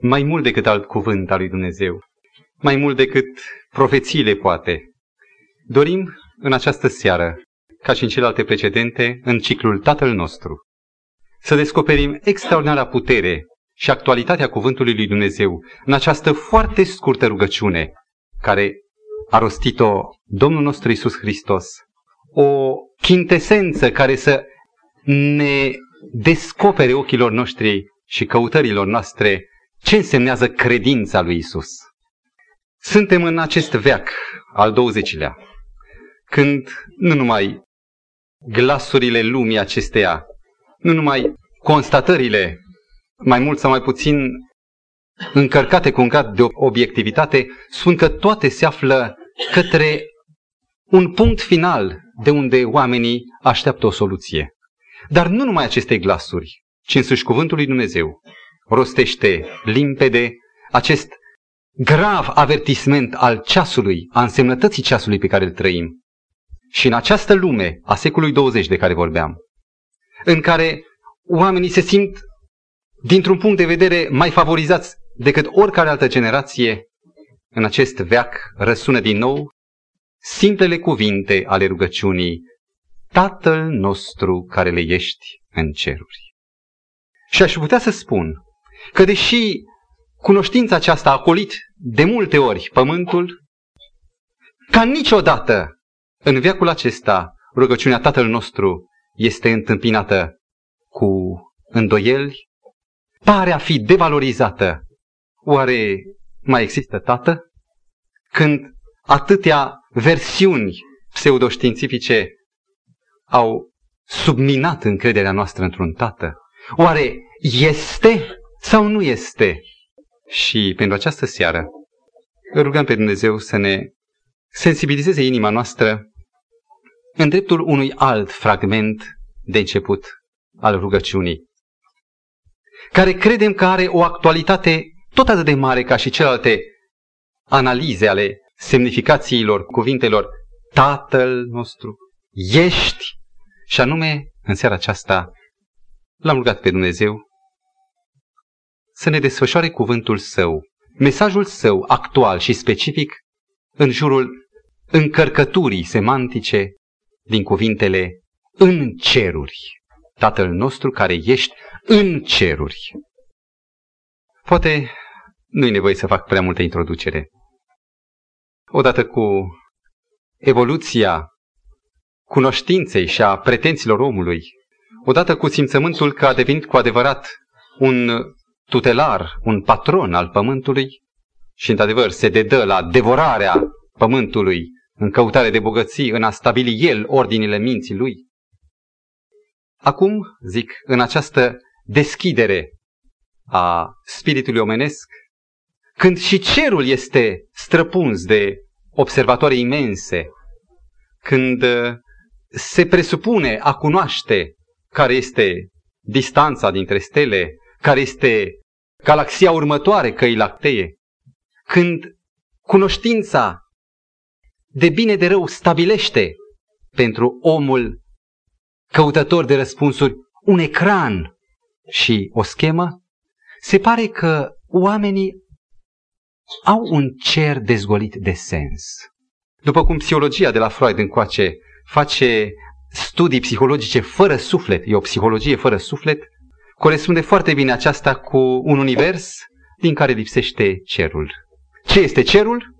mai mult decât alt cuvânt al lui Dumnezeu, mai mult decât profețiile poate. Dorim în această seară, ca și în celelalte precedente, în ciclul Tatăl nostru, să descoperim extraordinara putere și actualitatea cuvântului lui Dumnezeu în această foarte scurtă rugăciune care a rostit-o Domnul nostru Isus Hristos. O chintesență care să ne descopere ochilor noștri și căutărilor noastre ce însemnează credința lui Isus. Suntem în acest veac al 20-lea, când nu numai glasurile lumii acesteia, nu numai constatările mai mult sau mai puțin încărcate cu un grad de obiectivitate, spun că toate se află către un punct final de unde oamenii așteaptă o soluție. Dar nu numai aceste glasuri, ci însuși cuvântul lui Dumnezeu rostește limpede acest grav avertisment al ceasului, a însemnătății ceasului pe care îl trăim. Și în această lume a secolului 20 de care vorbeam, în care oamenii se simt dintr-un punct de vedere mai favorizați decât oricare altă generație, în acest veac răsună din nou simplele cuvinte ale rugăciunii, Tatăl nostru care le ești în ceruri. Și aș putea să spun că deși cunoștința aceasta a colit de multe ori pământul, ca niciodată în veacul acesta rugăciunea Tatăl nostru este întâmpinată cu îndoieli, pare a fi devalorizată. Oare mai există Tată? Când atâtea versiuni pseudoștiințifice au subminat încrederea noastră într-un Tată, oare este sau nu este? Și pentru această seară rugăm pe Dumnezeu să ne sensibilizeze inima noastră în dreptul unui alt fragment de început al rugăciunii, care credem că are o actualitate tot atât de mare ca și celelalte analize ale semnificațiilor cuvintelor Tatăl nostru, ești, și anume, în seara aceasta, l-am rugat pe Dumnezeu să ne desfășoare cuvântul său, mesajul său actual și specific în jurul încărcăturii semantice din cuvintele în ceruri. Tatăl nostru care ești în ceruri. Poate nu-i nevoie să fac prea multă introducere. Odată cu evoluția cunoștinței și a pretențiilor omului, odată cu simțământul că a devenit cu adevărat un tutelar, un patron al pământului și, într-adevăr, se dedă la devorarea pământului în căutare de bogății, în a stabili el ordinile minții lui. Acum, zic, în această deschidere a spiritului omenesc, când și cerul este străpuns de observatoare imense, când uh, se presupune a cunoaște care este distanța dintre stele, care este galaxia următoare căi lactee, când cunoștința de bine de rău stabilește pentru omul căutător de răspunsuri un ecran și o schemă, se pare că oamenii au un cer dezgolit de sens. După cum psihologia de la Freud încoace face studii psihologice fără suflet, e o psihologie fără suflet, corespunde foarte bine aceasta cu un univers din care lipsește cerul. Ce este cerul?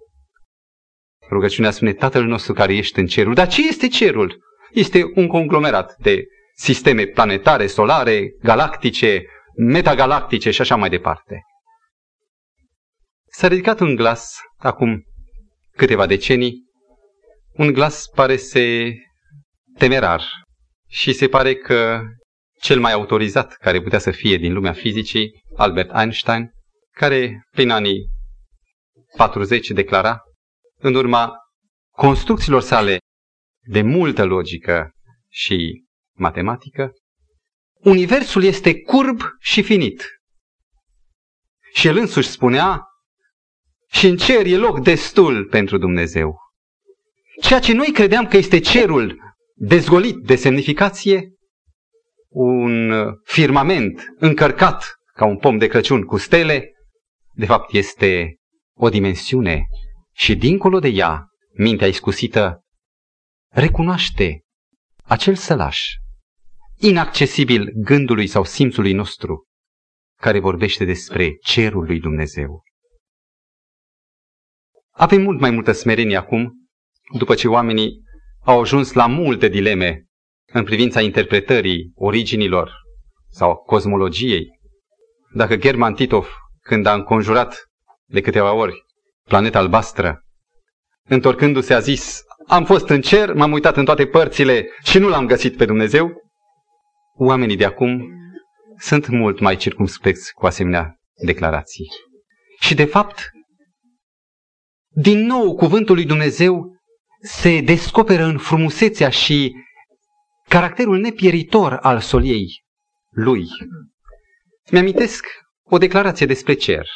Rugăciunea spune Tatăl nostru care ești în cerul. Dar ce este cerul? Este un conglomerat de sisteme planetare, solare, galactice, metagalactice și așa mai departe. S-a ridicat un glas acum câteva decenii, un glas pare se temerar și se pare că cel mai autorizat care putea să fie din lumea fizicii, Albert Einstein, care prin anii 40 declara, în urma construcțiilor sale de multă logică și matematică, Universul este curb și finit. Și el însuși spunea, și în cer e loc destul pentru Dumnezeu. Ceea ce noi credeam că este cerul dezgolit de semnificație, un firmament încărcat ca un pom de Crăciun cu stele, de fapt este o dimensiune și dincolo de ea, mintea iscusită recunoaște acel sălaș, inaccesibil gândului sau simțului nostru, care vorbește despre cerul lui Dumnezeu. Avem mult mai multă smerenie acum, după ce oamenii au ajuns la multe dileme în privința interpretării originilor sau cosmologiei. Dacă German Titov, când a înconjurat de câteva ori planeta albastră, întorcându-se a zis, am fost în cer, m-am uitat în toate părțile și nu l-am găsit pe Dumnezeu, oamenii de acum sunt mult mai circumspecți cu asemenea declarații. Și de fapt, din nou cuvântul lui Dumnezeu se descoperă în frumusețea și caracterul nepieritor al soliei lui. Mi-amintesc o declarație despre cer,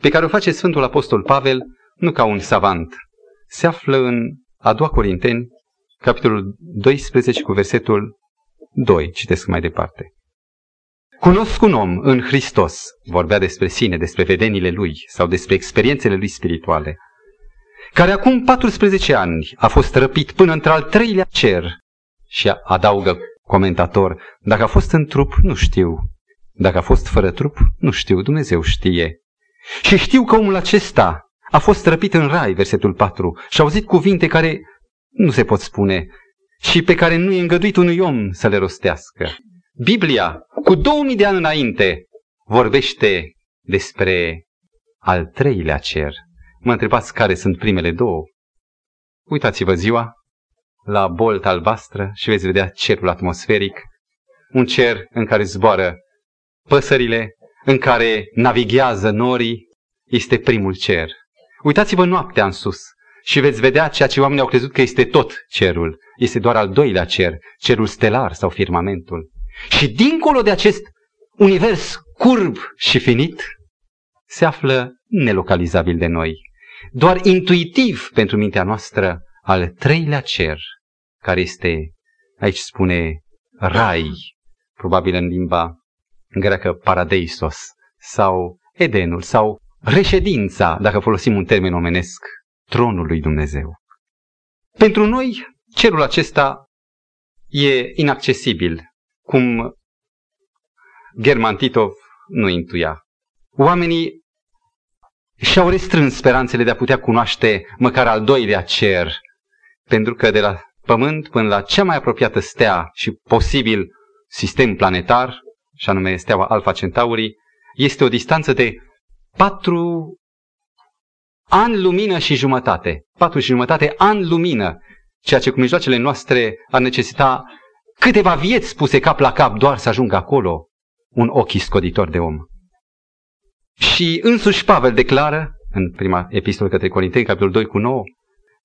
pe care o face Sfântul Apostol Pavel nu ca un savant. Se află în a doua Corinteni, capitolul 12 cu versetul 2. Citesc mai departe. Cunosc un om în Hristos, vorbea despre sine, despre vedenile lui sau despre experiențele lui spirituale, care acum 14 ani a fost răpit până într-al treilea cer și adaugă comentator, dacă a fost în trup, nu știu. Dacă a fost fără trup, nu știu, Dumnezeu știe. Și știu că omul acesta a fost răpit în rai, versetul 4, și a auzit cuvinte care nu se pot spune și pe care nu e îngăduit unui om să le rostească. Biblia, cu 2000 de ani înainte, vorbește despre al treilea cer. Mă întrebați care sunt primele două? Uitați-vă ziua la bolta albastră și veți vedea cerul atmosferic, un cer în care zboară păsările, în care navighează norii, este primul cer. Uitați-vă noaptea în sus și veți vedea ceea ce oamenii au crezut că este tot cerul. Este doar al doilea cer, cerul stelar sau firmamentul. Și dincolo de acest univers curb și finit, se află nelocalizabil de noi. Doar intuitiv pentru mintea noastră al treilea cer, care este, aici spune, rai, probabil în limba greacă paradeisos, sau Edenul, sau reședința, dacă folosim un termen omenesc, tronul lui Dumnezeu. Pentru noi, cerul acesta e inaccesibil, cum German Titov nu intuia. Oamenii și-au restrâns speranțele de a putea cunoaște măcar al doilea cer, pentru că de la Pământ până la cea mai apropiată stea și posibil sistem planetar, și anume steaua Alpha Centauri, este o distanță de patru ani lumină și jumătate. Patru și jumătate ani lumină, ceea ce cu mijloacele noastre ar necesita câteva vieți puse cap la cap doar să ajungă acolo un ochi scoditor de om. Și însuși Pavel declară, în prima epistolă către Corinteni, capitolul 2 cu 9,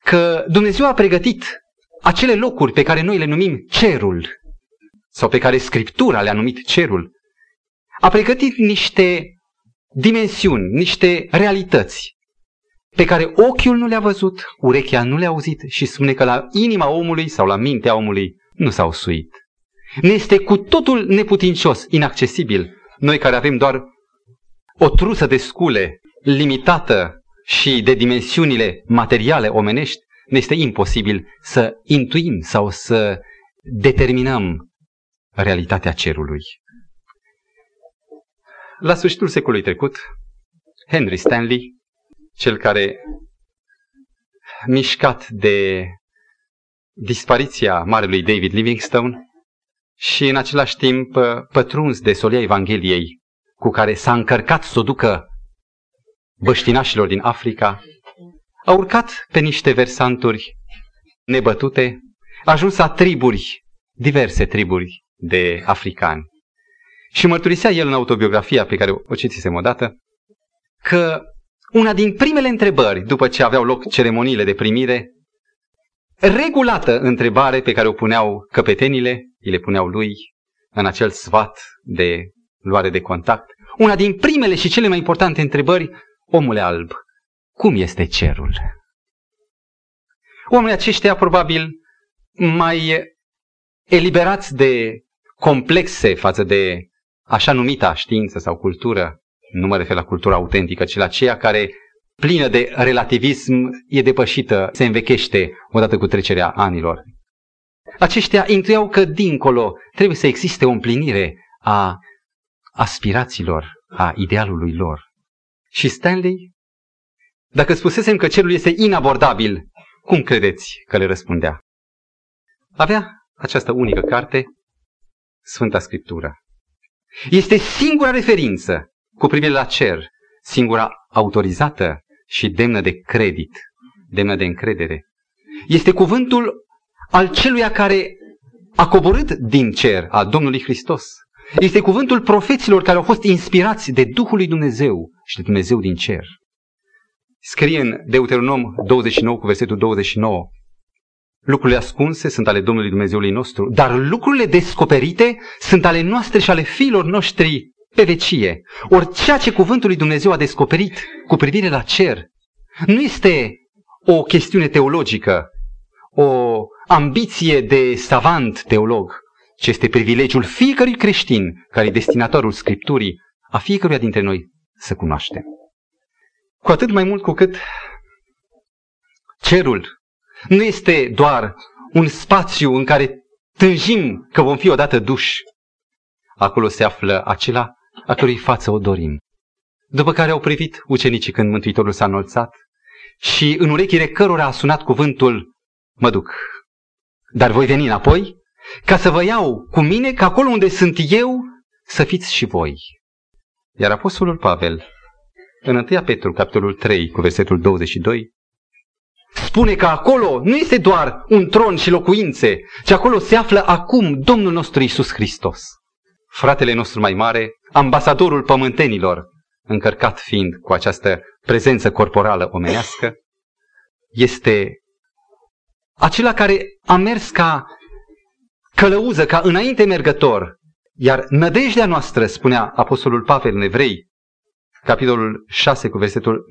că Dumnezeu a pregătit acele locuri pe care noi le numim cerul, sau pe care Scriptura le-a numit cerul, a pregătit niște dimensiuni, niște realități pe care ochiul nu le-a văzut, urechea nu le-a auzit și spune că la inima omului sau la mintea omului nu s-au suit. Ne este cu totul neputincios, inaccesibil, noi care avem doar o trusă de scule limitată și de dimensiunile materiale omenești, ne este imposibil să intuim sau să determinăm realitatea cerului. La sfârșitul secolului trecut, Henry Stanley, cel care, mișcat de dispariția marelui David Livingstone și în același timp pătruns de solia Evangheliei cu care s-a încărcat să o ducă băștinașilor din Africa, a urcat pe niște versanturi nebătute, a ajuns la triburi, diverse triburi de africani. Și mărturisea el în autobiografia pe care o citisem odată, că una din primele întrebări după ce aveau loc ceremoniile de primire, regulată întrebare pe care o puneau căpetenile, îi le puneau lui în acel sfat de luare de contact, una din primele și cele mai importante întrebări, omule alb, cum este cerul? Oamenii aceștia probabil mai eliberați de complexe față de așa numita știință sau cultură Nu mă refer la cultura autentică, ci la aceea care, plină de relativism, e depășită, se învechește odată cu trecerea anilor. Aceștia intuiau că dincolo trebuie să existe o împlinire a aspirațiilor, a idealului lor. Și Stanley, dacă spusesem că cerul este inabordabil, cum credeți că le răspundea? Avea această unică carte, Sfânta Scriptură. Este singura referință cu privire la cer, singura autorizată și demnă de credit, demnă de încredere. Este cuvântul al celuia care a coborât din cer, a Domnului Hristos. Este cuvântul profeților care au fost inspirați de Duhul lui Dumnezeu și de Dumnezeu din cer. Scrie în Deuteronom 29 cu versetul 29. Lucrurile ascunse sunt ale Domnului Dumnezeului nostru, dar lucrurile descoperite sunt ale noastre și ale fiilor noștri pe vecie. Ori ceea ce cuvântul lui Dumnezeu a descoperit cu privire la cer nu este o chestiune teologică, o ambiție de savant teolog, ci este privilegiul fiecărui creștin care e destinatorul Scripturii, a fiecăruia dintre noi să cunoaștem. Cu atât mai mult cu cât cerul nu este doar un spațiu în care tânjim că vom fi odată duși. Acolo se află acela a cărui față o dorim. După care au privit ucenicii când Mântuitorul s-a înălțat și în urechile cărora a sunat cuvântul, mă duc, dar voi veni înapoi ca să vă iau cu mine, că acolo unde sunt eu, să fiți și voi. Iar Apostolul Pavel, în 1 Petru, capitolul 3, cu versetul 22, spune că acolo nu este doar un tron și locuințe, ci acolo se află acum Domnul nostru Isus Hristos. Fratele nostru mai mare, ambasadorul pământenilor, încărcat fiind cu această prezență corporală omenească, este acela care a mers ca călăuză, ca înainte mergător, iar nădejdea noastră, spunea Apostolul Pavel în Evrei, capitolul 6 cu versetul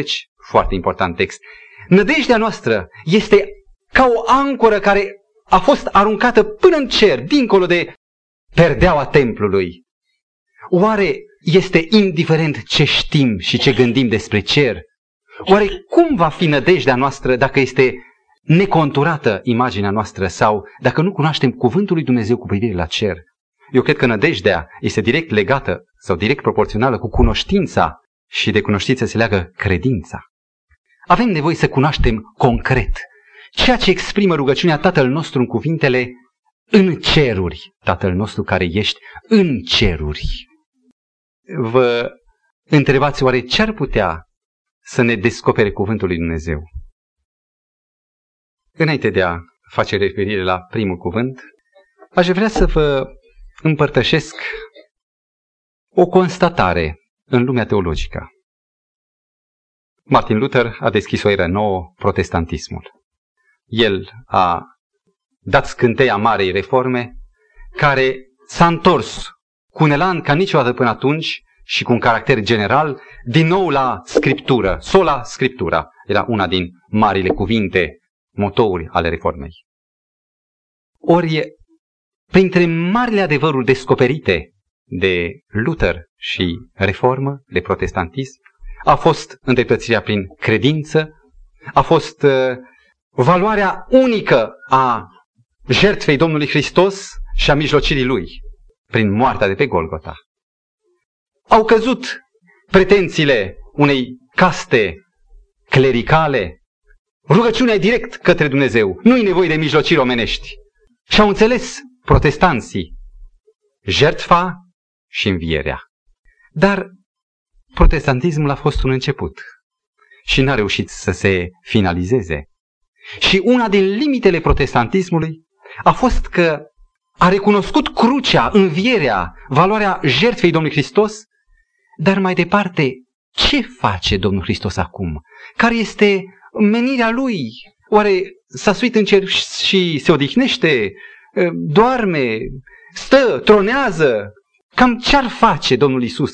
19-20, foarte important text, nădejdea noastră este ca o ancoră care a fost aruncată până în cer, dincolo de perdeaua templului. Oare este indiferent ce știm și ce gândim despre cer? Oare cum va fi nădejdea noastră dacă este neconturată imaginea noastră sau dacă nu cunoaștem cuvântul lui Dumnezeu cu privire la cer? Eu cred că nădejdea este direct legată sau direct proporțională cu cunoștința și de cunoștință se leagă credința. Avem nevoie să cunoaștem concret ceea ce exprimă rugăciunea Tatăl nostru în cuvintele în ceruri, Tatăl nostru care ești în ceruri. Vă întrebați oare ce ar putea să ne descopere cuvântul lui Dumnezeu? Înainte de a face referire la primul cuvânt, aș vrea să vă împărtășesc o constatare în lumea teologică. Martin Luther a deschis o eră nouă, protestantismul. El a dat scânteia Marei Reforme, care s-a întors cu un elan ca niciodată până atunci și cu un caracter general, din nou la Scriptură. Sola Scriptura era una din marile cuvinte, motouri ale Reformei. Ori, printre marile adevăruri descoperite de Luther și Reformă, de protestantism, a fost îndreptățirea prin credință, a fost uh, valoarea unică a jertfei Domnului Hristos și a mijlocirii Lui, prin moartea de pe Golgota. Au căzut pretențiile unei caste clericale, rugăciunea direct către Dumnezeu, nu-i nevoie de mijlociri omenești. Și au înțeles protestanții jertfa și învierea. Dar protestantismul a fost un început și n-a reușit să se finalizeze. Și una din limitele protestantismului a fost că a recunoscut crucea, învierea, valoarea jertfei Domnului Hristos, dar mai departe, ce face Domnul Hristos acum? Care este menirea Lui? Oare s-a suit în cer și se odihnește? Doarme? Stă? Tronează? Cam ce-ar face Domnul Isus?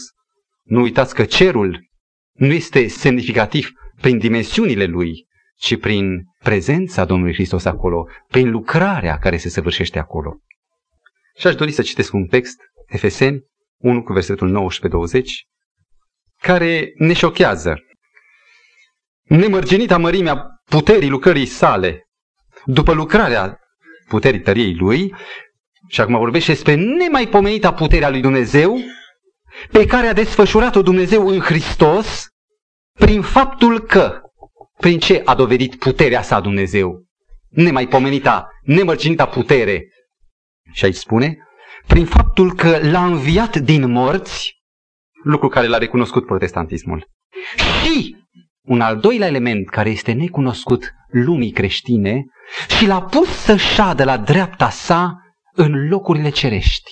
Nu uitați că cerul nu este semnificativ prin dimensiunile lui, ci prin prezența Domnului Hristos acolo, prin lucrarea care se săvârșește acolo. Și aș dori să citesc un text, Efeseni 1 cu versetul 19-20, care ne șochează. Nemărginita mărimea puterii lucrării sale, după lucrarea puterii tăriei lui, și acum vorbește despre nemaipomenita puterea lui Dumnezeu, pe care a desfășurat-o Dumnezeu în Hristos, prin faptul că, prin ce a dovedit puterea sa Dumnezeu, nemaipomenita, nemărginita putere. Și aici spune, prin faptul că l-a înviat din morți, lucru care l-a recunoscut protestantismul. Și un al doilea element care este necunoscut lumii creștine și l-a pus să șadă la dreapta sa în locurile cerești.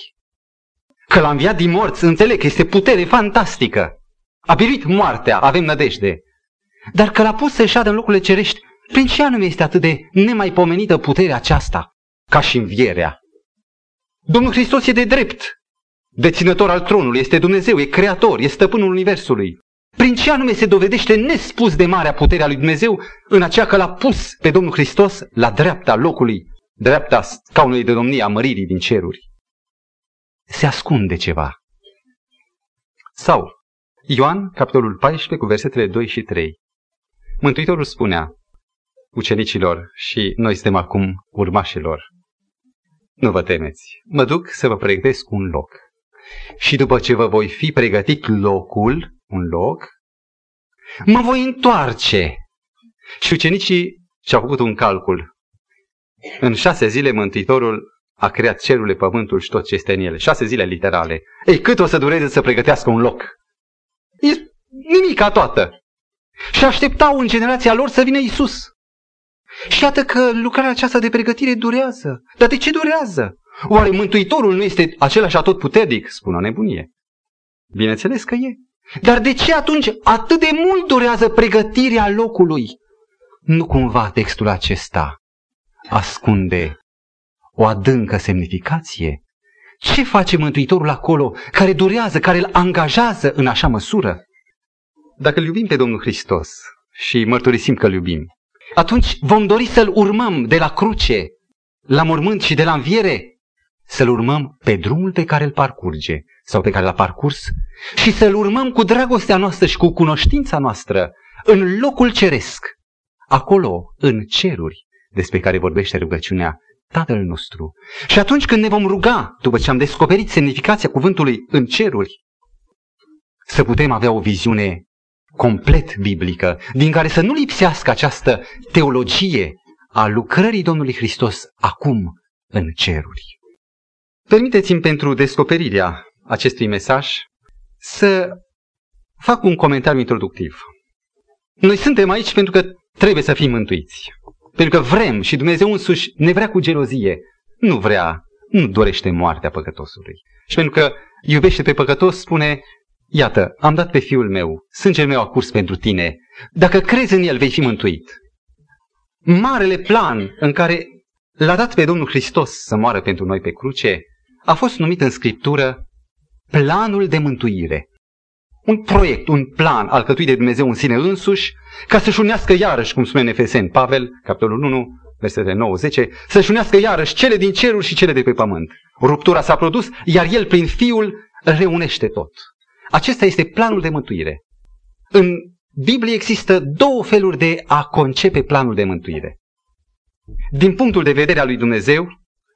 Că l-a înviat din morți, înțeleg că este putere fantastică. A biruit moartea, avem nădejde. Dar că l-a pus să șadă în locurile cerești, prin ce anume este atât de nemaipomenită puterea aceasta, ca și învierea? Domnul Hristos e de drept, deținător al tronului, este Dumnezeu, e creator, e stăpânul Universului. Prin ce anume se dovedește nespus de marea puterea lui Dumnezeu în aceea că l-a pus pe Domnul Hristos la dreapta locului, dreapta scaunului de domnie a măririi din ceruri. Se ascunde ceva. Sau, Ioan, capitolul 14, cu versetele 2 și 3. Mântuitorul spunea ucenicilor și noi suntem acum urmașilor. Nu vă temeți, mă duc să vă pregătesc un loc. Și după ce vă voi fi pregătit locul, un loc, mă voi întoarce. Și ucenicii și-au făcut un calcul. În șase zile Mântuitorul a creat cerurile, pământul și tot ce este în ele. Șase zile literale. Ei, cât o să dureze să pregătească un loc? E nimica toată. Și așteptau în generația lor să vină Isus. Și iată că lucrarea aceasta de pregătire durează. Dar de ce durează? Oare Mântuitorul nu este același atotputernic? Spune o nebunie. Bineînțeles că e. Dar de ce atunci atât de mult durează pregătirea locului? Nu cumva textul acesta ascunde o adâncă semnificație? Ce face Mântuitorul acolo care durează, care îl angajează în așa măsură? Dacă îl iubim pe Domnul Hristos și mărturisim că îl iubim, atunci vom dori să-l urmăm de la cruce, la mormânt și de la înviere, să-l urmăm pe drumul pe care îl parcurge sau pe care l-a parcurs și să-l urmăm cu dragostea noastră și cu cunoștința noastră în locul ceresc, acolo, în ceruri, despre care vorbește rugăciunea Tatăl nostru. Și atunci când ne vom ruga, după ce am descoperit semnificația cuvântului în ceruri, să putem avea o viziune complet biblică, din care să nu lipsească această teologie a lucrării Domnului Hristos acum în ceruri. Permiteți-mi pentru descoperirea acestui mesaj să fac un comentariu introductiv. Noi suntem aici pentru că trebuie să fim mântuiți. Pentru că vrem și Dumnezeu însuși ne vrea cu gelozie. Nu vrea, nu dorește moartea păcătosului. Și pentru că iubește pe păcătos, spune, Iată, am dat pe fiul meu, sângele meu a curs pentru tine. Dacă crezi în el, vei fi mântuit. Marele plan în care l-a dat pe Domnul Hristos să moară pentru noi pe cruce, a fost numit în Scriptură planul de mântuire. Un proiect, un plan alcătuit de Dumnezeu în sine însuși, ca să-și unească iarăși, cum spune în Efeseni Pavel, capitolul 1, versetele 9-10, să-și unească iarăși cele din ceruri și cele de pe pământ. Ruptura s-a produs, iar el prin Fiul reunește tot. Acesta este planul de mântuire. În Biblie există două feluri de a concepe planul de mântuire. Din punctul de vedere al lui Dumnezeu,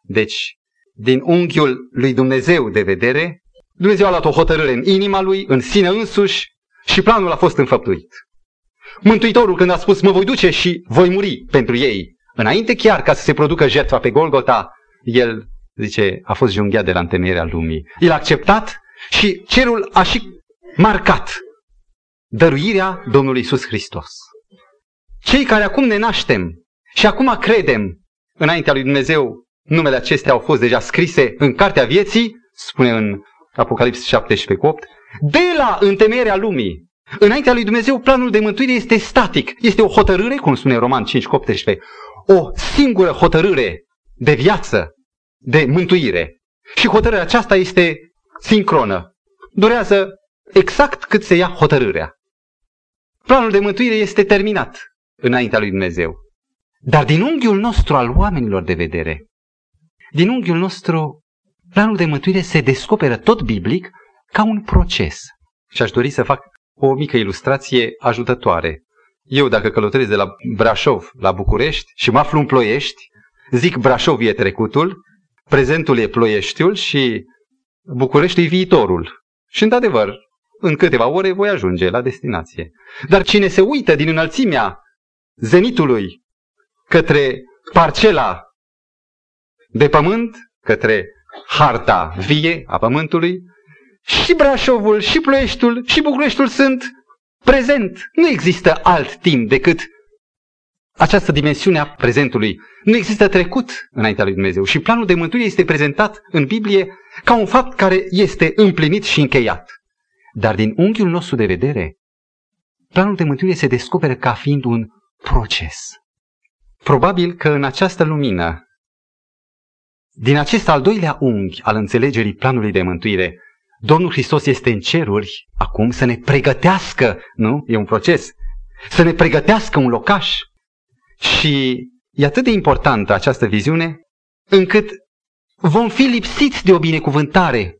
deci din unghiul lui Dumnezeu de vedere, Dumnezeu a luat o hotărâre în inima lui, în sine însuși și planul a fost înfăptuit. Mântuitorul când a spus mă voi duce și voi muri pentru ei, înainte chiar ca să se producă jertfa pe Golgota, el, zice, a fost junghiat de la întemeierea lumii. El a acceptat și cerul a și marcat dăruirea Domnului Isus Hristos. Cei care acum ne naștem și acum credem înaintea lui Dumnezeu, numele acestea au fost deja scrise în Cartea Vieții, spune în Apocalips 17 8, de la întemeierea lumii. Înaintea lui Dumnezeu, planul de mântuire este static. Este o hotărâre, cum spune Roman 5 18, o singură hotărâre de viață, de mântuire. Și hotărârea aceasta este sincronă. Durează exact cât se ia hotărârea. Planul de mântuire este terminat înaintea lui Dumnezeu. Dar din unghiul nostru al oamenilor de vedere, din unghiul nostru, planul de mântuire se descoperă tot biblic ca un proces. Și aș dori să fac o mică ilustrație ajutătoare. Eu, dacă călătoresc de la Brașov la București și mă aflu în Ploiești, zic Brașov e trecutul, prezentul e Ploieștiul și București e viitorul. Și, într-adevăr, în câteva ore voi ajunge la destinație. Dar cine se uită din înălțimea zenitului către parcela de pământ, către harta vie a pământului, și Brașovul, și Ploieștiul, și Bucureștiul sunt prezent. Nu există alt timp decât această dimensiune a prezentului. Nu există trecut înaintea lui Dumnezeu și planul de mântuire este prezentat în Biblie ca un fapt care este împlinit și încheiat. Dar din unghiul nostru de vedere, planul de mântuire se descoperă ca fiind un proces. Probabil că în această lumină, din acest al doilea unghi al înțelegerii planului de mântuire, Domnul Hristos este în ceruri acum să ne pregătească, nu? E un proces. Să ne pregătească un locaș. Și e atât de importantă această viziune, încât vom fi lipsiți de o binecuvântare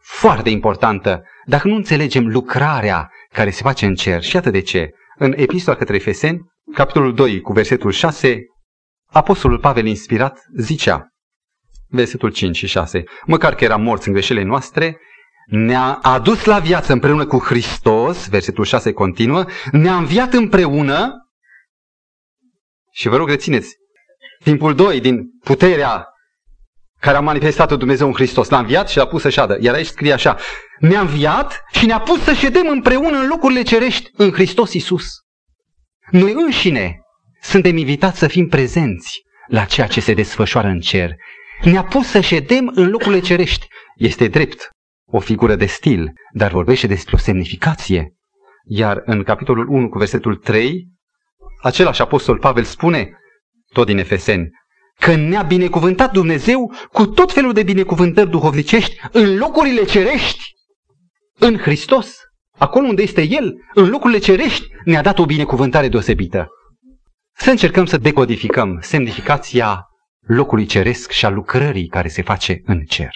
foarte importantă dacă nu înțelegem lucrarea care se face în cer. Și atât de ce? În Epistola către Efeseni, capitolul 2, cu versetul 6, Apostolul Pavel inspirat zicea, versetul 5 și 6, măcar că eram morți în greșelile noastre, ne-a adus la viață împreună cu Hristos, versetul 6 continuă, ne-a înviat împreună și vă rog rețineți, timpul 2 din puterea care a manifestat-o Dumnezeu în Hristos. L-a înviat și l-a pus să șadă. Iar aici scrie așa, ne-a înviat și ne-a pus să ședem împreună în locurile cerești în Hristos Isus. Noi înșine suntem invitați să fim prezenți la ceea ce se desfășoară în cer. Ne-a pus să ședem în locurile cerești. Este drept o figură de stil, dar vorbește despre o semnificație. Iar în capitolul 1 cu versetul 3, același apostol Pavel spune, tot din Efeseni, că ne-a binecuvântat Dumnezeu cu tot felul de binecuvântări duhovnicești în locurile cerești, în Hristos. Acolo unde este El, în locurile cerești, ne-a dat o binecuvântare deosebită. Să încercăm să decodificăm semnificația locului ceresc și a lucrării care se face în cer.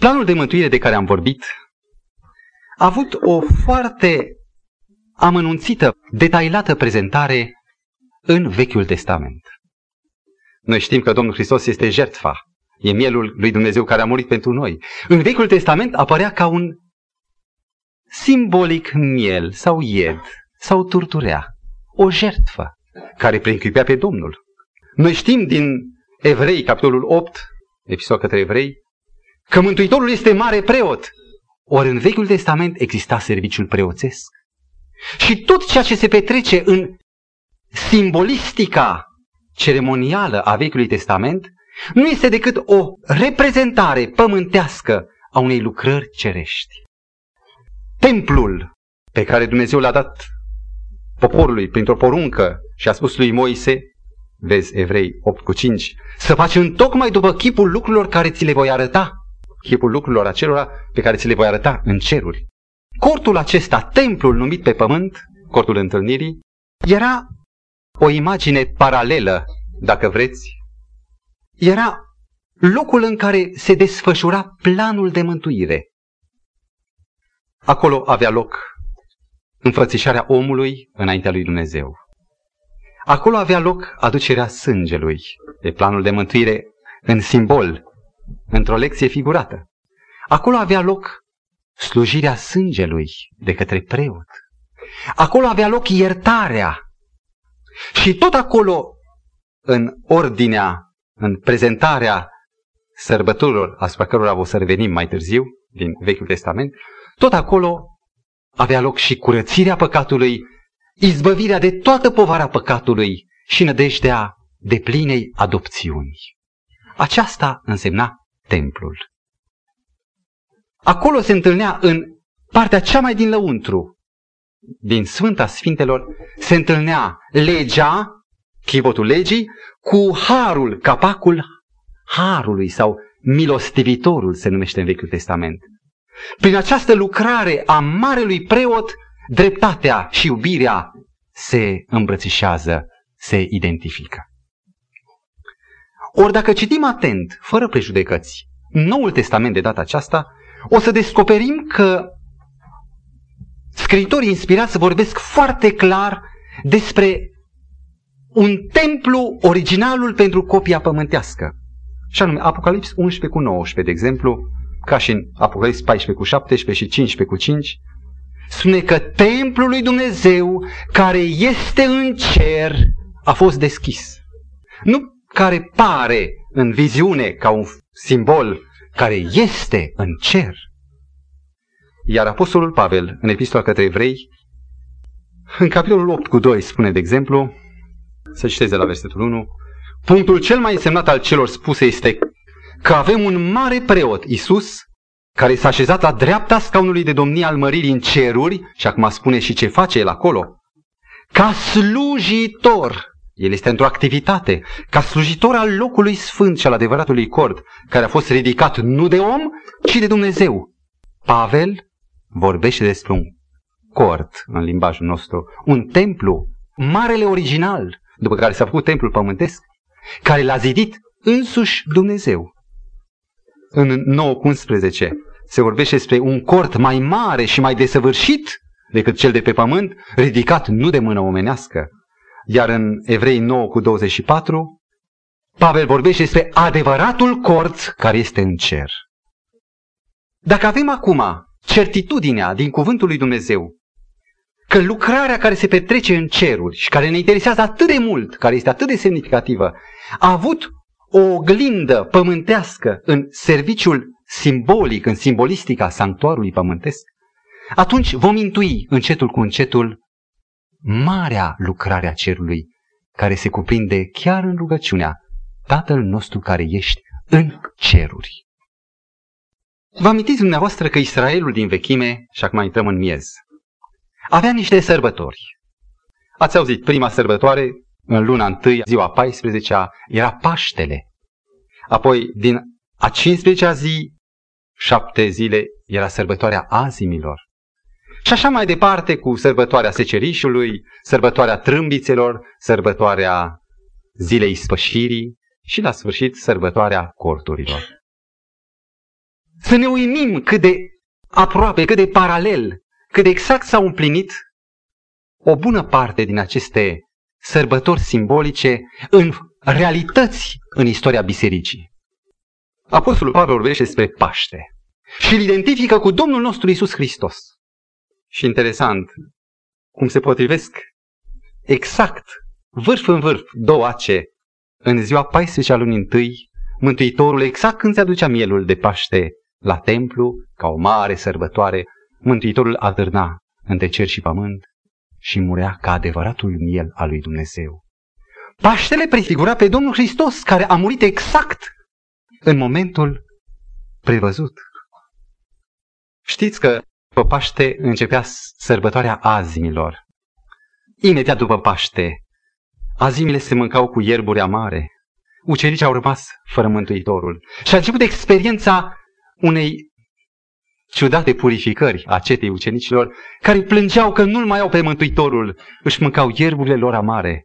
Planul de mântuire de care am vorbit a avut o foarte amănunțită, detailată prezentare în Vechiul Testament. Noi știm că Domnul Hristos este jertfa, e mielul lui Dumnezeu care a murit pentru noi. În Vechiul Testament apărea ca un simbolic miel sau ied sau turturea, o jertfă care preîncuipea pe Domnul. Noi știm din Evrei, capitolul 8, episod către Evrei, că Mântuitorul este mare preot. Ori în Vechiul Testament exista serviciul preoțesc. Și tot ceea ce se petrece în simbolistica ceremonială a Vechiului Testament nu este decât o reprezentare pământească a unei lucrări cerești. Templul pe care Dumnezeu l-a dat poporului printr-o poruncă și a spus lui Moise, vezi Evrei 8 cu 5, să faci în tocmai după chipul lucrurilor care ți le voi arăta chipul lucrurilor acelora pe care ți le voi arăta în ceruri. Cortul acesta, templul numit pe pământ, cortul întâlnirii, era o imagine paralelă, dacă vreți, era locul în care se desfășura planul de mântuire. Acolo avea loc înfățișarea omului înaintea lui Dumnezeu. Acolo avea loc aducerea sângelui, de planul de mântuire în simbol într-o lecție figurată. Acolo avea loc slujirea sângelui de către preot. Acolo avea loc iertarea. Și tot acolo, în ordinea, în prezentarea sărbătorilor asupra cărora o să revenim mai târziu, din Vechiul Testament, tot acolo avea loc și curățirea păcatului, izbăvirea de toată povara păcatului și nădejdea de plinei adopțiuni. Aceasta însemna templul. Acolo se întâlnea în partea cea mai din lăuntru, din Sfânta Sfintelor, se întâlnea legea, chivotul legii, cu harul, capacul harului sau milostivitorul se numește în Vechiul Testament. Prin această lucrare a marelui preot, dreptatea și iubirea se îmbrățișează, se identifică. Ori dacă citim atent, fără prejudecăți, Noul Testament de data aceasta, o să descoperim că scritorii inspirați vorbesc foarte clar despre un templu originalul pentru copia pământească. Și anume Apocalips 11 cu 19, de exemplu, ca și în Apocalips 14 cu 17 și 15 cu 5, spune că templul lui Dumnezeu care este în cer a fost deschis. Nu care pare în viziune ca un simbol care este în cer. Iar Apostolul Pavel, în epistola către evrei, în capitolul 8 cu 2 spune, de exemplu, să citeze la versetul 1, punctul cel mai însemnat al celor spuse este că avem un mare preot, Isus, care s-a așezat la dreapta scaunului de domnie al măririi în ceruri, și acum spune și ce face el acolo, ca slujitor. El este într-o activitate, ca slujitor al locului sfânt și al adevăratului cord, care a fost ridicat nu de om, ci de Dumnezeu. Pavel vorbește despre un cort în limbajul nostru, un templu, marele original, după care s-a făcut templul pământesc, care l-a zidit însuși Dumnezeu. În 9.11 se vorbește despre un cort mai mare și mai desăvârșit decât cel de pe pământ, ridicat nu de mână omenească. Iar în Evrei 9 cu 24, Pavel vorbește despre adevăratul cort care este în cer. Dacă avem acum certitudinea din cuvântul lui Dumnezeu că lucrarea care se petrece în ceruri și care ne interesează atât de mult, care este atât de semnificativă, a avut o oglindă pământească în serviciul simbolic, în simbolistica sanctuarului pământesc, atunci vom intui încetul cu încetul marea lucrare a cerului, care se cuprinde chiar în rugăciunea Tatăl nostru care ești în ceruri. Vă amintiți dumneavoastră că Israelul din vechime, și acum intrăm în miez, avea niște sărbători. Ați auzit, prima sărbătoare, în luna întâi, ziua 14-a, era Paștele. Apoi, din a 15-a zi, șapte zile, era sărbătoarea azimilor. Și așa mai departe cu sărbătoarea secerișului, sărbătoarea trâmbițelor, sărbătoarea zilei spășirii și la sfârșit sărbătoarea corturilor. Să ne uimim cât de aproape, cât de paralel, cât de exact s-au împlinit o bună parte din aceste sărbători simbolice în realități în istoria bisericii. Apostolul Pavel vorbește despre Paște și îl identifică cu Domnul nostru Isus Hristos. Și interesant, cum se potrivesc exact, vârf în vârf, două ace, în ziua 14 a lunii întâi, Mântuitorul, exact când se aducea mielul de Paște la templu, ca o mare sărbătoare, Mântuitorul adârna între cer și pământ și murea ca adevăratul miel al lui Dumnezeu. Paștele prefigura pe Domnul Hristos, care a murit exact în momentul prevăzut. Știți că pe Paște începea sărbătoarea azimilor. Imediat după Paște, azimile se mâncau cu ierburi amare. Ucenicii au rămas fără Mântuitorul. Și a început experiența unei ciudate purificări a cetei ucenicilor, care plângeau că nu-l mai au pe Mântuitorul, își mâncau ierburile lor amare.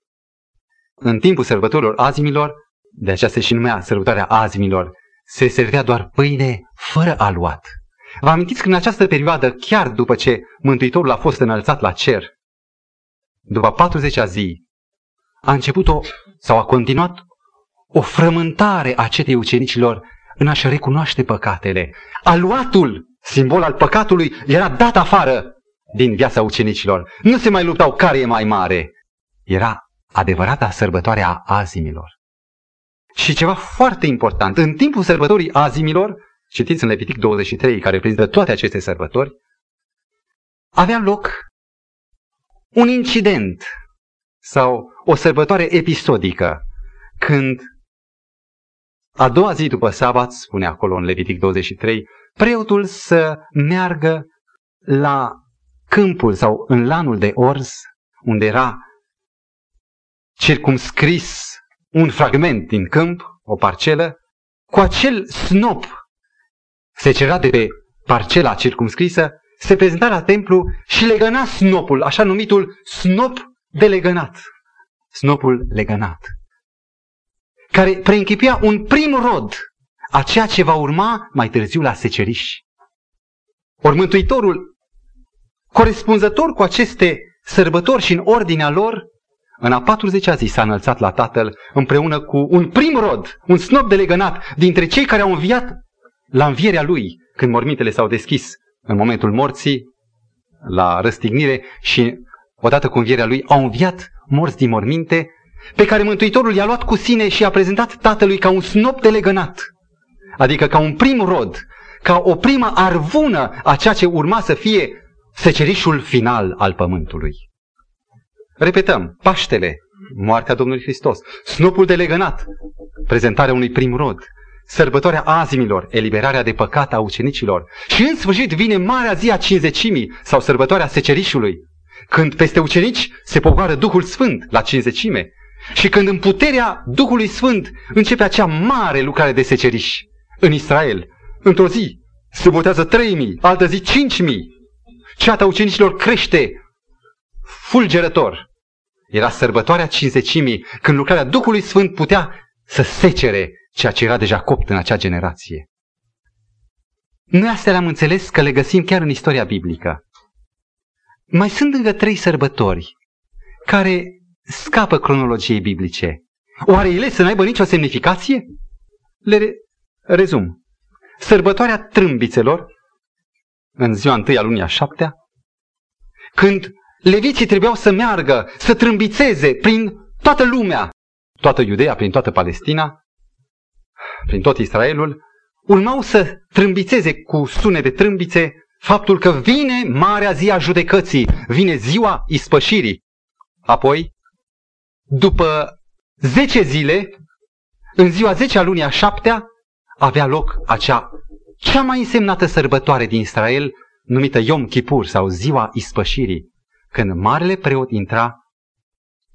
În timpul sărbătorilor azimilor, de aceea se și numea sărbătoarea azimilor, se servea doar pâine fără aluat. Vă amintiți că în această perioadă, chiar după ce Mântuitorul a fost înălțat la cer, după 40 zi, a început o, sau a continuat o frământare a cetei ucenicilor în a-și recunoaște păcatele. Aluatul, simbol al păcatului, era dat afară din viața ucenicilor. Nu se mai luptau care e mai mare. Era adevărata sărbătoare a azimilor. Și ceva foarte important, în timpul sărbătorii azimilor, citiți în Levitic 23, care prezintă toate aceste sărbători, avea loc un incident sau o sărbătoare episodică, când a doua zi după sabat, spune acolo în Levitic 23, preotul să meargă la câmpul sau în lanul de orz, unde era circumscris un fragment din câmp, o parcelă, cu acel snop se cerea de pe parcela circumscrisă, se prezenta la templu și legăna snopul, așa numitul snop de legănat. Snopul legănat care preînchipia un prim rod a ceea ce va urma mai târziu la seceriș. Ori Mântuitorul corespunzător cu aceste sărbători și în ordinea lor, în a 40-a zi s-a înălțat la Tatăl împreună cu un prim rod, un snop de legănat dintre cei care au înviat la învierea lui, când mormintele s-au deschis în momentul morții, la răstignire și odată cu învierea lui au înviat morți din morminte, pe care Mântuitorul i-a luat cu sine și i-a prezentat Tatălui ca un snop de legănat, adică ca un prim rod, ca o primă arvună a ceea ce urma să fie secerișul final al pământului. Repetăm, Paștele, moartea Domnului Hristos, snopul de legănat, prezentarea unui prim rod, sărbătoarea azimilor, eliberarea de păcat a ucenicilor și în sfârșit vine marea zi a cinzecimii sau sărbătoarea secerișului, când peste ucenici se pogoară Duhul Sfânt la cinzecime și când în puterea Duhului Sfânt începe acea mare lucrare de seceriș în Israel, într-o zi se botează 3000, altă zi 5000. Ceata ucenicilor crește fulgerător. Era sărbătoarea cinzecimii, când lucrarea Duhului Sfânt putea să secere ceea ce era deja copt în acea generație. Noi astea am înțeles că le găsim chiar în istoria biblică. Mai sunt încă trei sărbători care scapă cronologiei biblice. Oare ele să n-aibă nicio semnificație? Le re- rezum. Sărbătoarea trâmbițelor, în ziua întâi a lunii a șaptea, când leviții trebuiau să meargă, să trâmbițeze prin toată lumea, toată Iudeea, prin toată Palestina, prin tot Israelul, urmau să trâmbițeze cu sune de trâmbițe faptul că vine marea zi a judecății, vine ziua ispășirii. Apoi, după 10 zile, în ziua 10 a lunii a șaptea, avea loc acea cea mai însemnată sărbătoare din Israel, numită Yom Kippur sau Ziua Ispășirii, când marele preot intra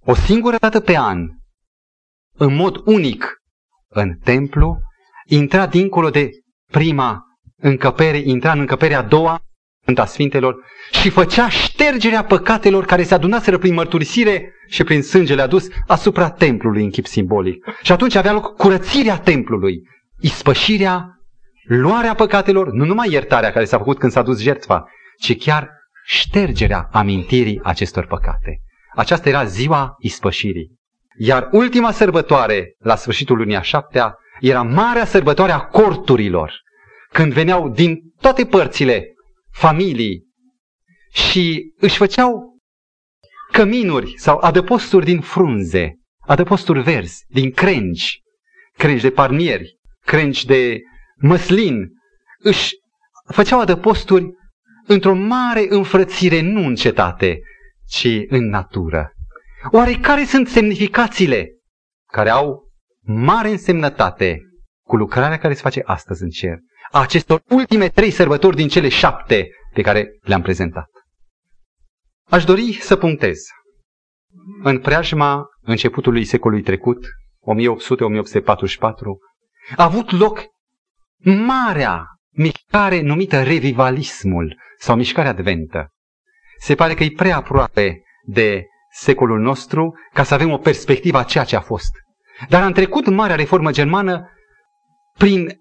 o singură dată pe an, în mod unic, în templu, intra dincolo de prima încăpere, intra în încăperea a doua, Sfânta Sfintelor, și făcea ștergerea păcatelor care se adunaseră prin mărturisire și prin sângele adus asupra templului în chip simbolic. Și atunci avea loc curățirea templului, ispășirea, luarea păcatelor, nu numai iertarea care s-a făcut când s-a dus jertfa, ci chiar ștergerea amintirii acestor păcate. Aceasta era ziua ispășirii. Iar ultima sărbătoare, la sfârșitul lunii a șaptea, era marea sărbătoare a corturilor, când veneau din toate părțile familii și își făceau căminuri sau adăposturi din frunze, adăposturi verzi, din crengi, crengi de parmieri, crengi de măslin, își făceau adăposturi într-o mare înfrățire, nu în cetate, ci în natură. Oare care sunt semnificațiile care au mare însemnătate cu lucrarea care se face astăzi în cer? A acestor ultime trei sărbători din cele șapte pe care le-am prezentat. Aș dori să punctez. În preajma începutului secolului trecut, 1800-1844, a avut loc marea mișcare numită revivalismul sau mișcarea adventă. Se pare că e prea aproape de secolul nostru ca să avem o perspectivă a ceea ce a fost. Dar am trecut marea reformă germană prin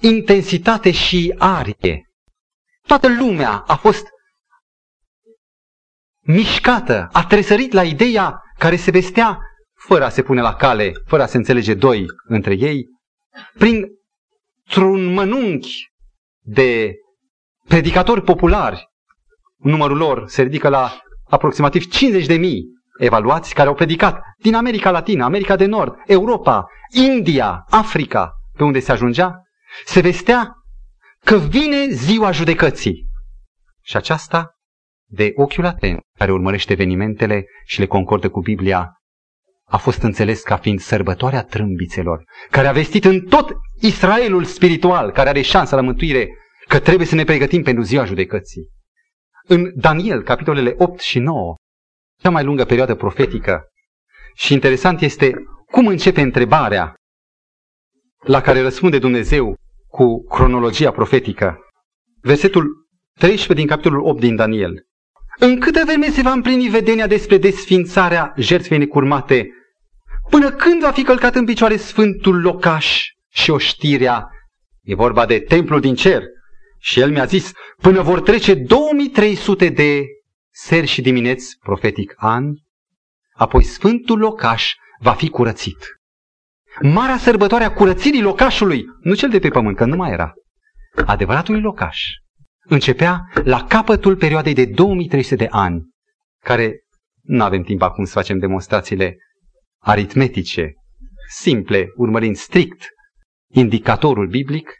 intensitate și arie. Toată lumea a fost mișcată, a tresărit la ideea care se vestea fără a se pune la cale, fără a se înțelege doi între ei, prin un mănunchi de predicatori populari, numărul lor se ridică la aproximativ 50 de mii evaluați care au predicat din America Latină, America de Nord, Europa, India, Africa, pe unde se ajungea, se vestea că vine ziua judecății. Și aceasta, de ochiul atent, care urmărește evenimentele și le concordă cu Biblia, a fost înțeles ca fiind sărbătoarea trâmbițelor, care a vestit în tot Israelul spiritual, care are șansa la mântuire, că trebuie să ne pregătim pentru ziua judecății. În Daniel, capitolele 8 și 9, cea mai lungă perioadă profetică, și interesant este cum începe întrebarea la care răspunde Dumnezeu cu cronologia profetică. Versetul 13 din capitolul 8 din Daniel. În câte vreme se va împlini vedenia despre desfințarea jertfei necurmate, până când va fi călcat în picioare sfântul locaș și oștirea, e vorba de templul din cer, Și el mi-a zis, până vor trece 2300 de seri și dimineți, profetic an, apoi sfântul locaș va fi curățit. Marea sărbătoare a curățirii locașului, nu cel de pe pământ, că nu mai era, adevăratul locaș, începea la capătul perioadei de 2300 de ani, care nu avem timp acum să facem demonstrațiile aritmetice, simple, urmărind strict indicatorul biblic,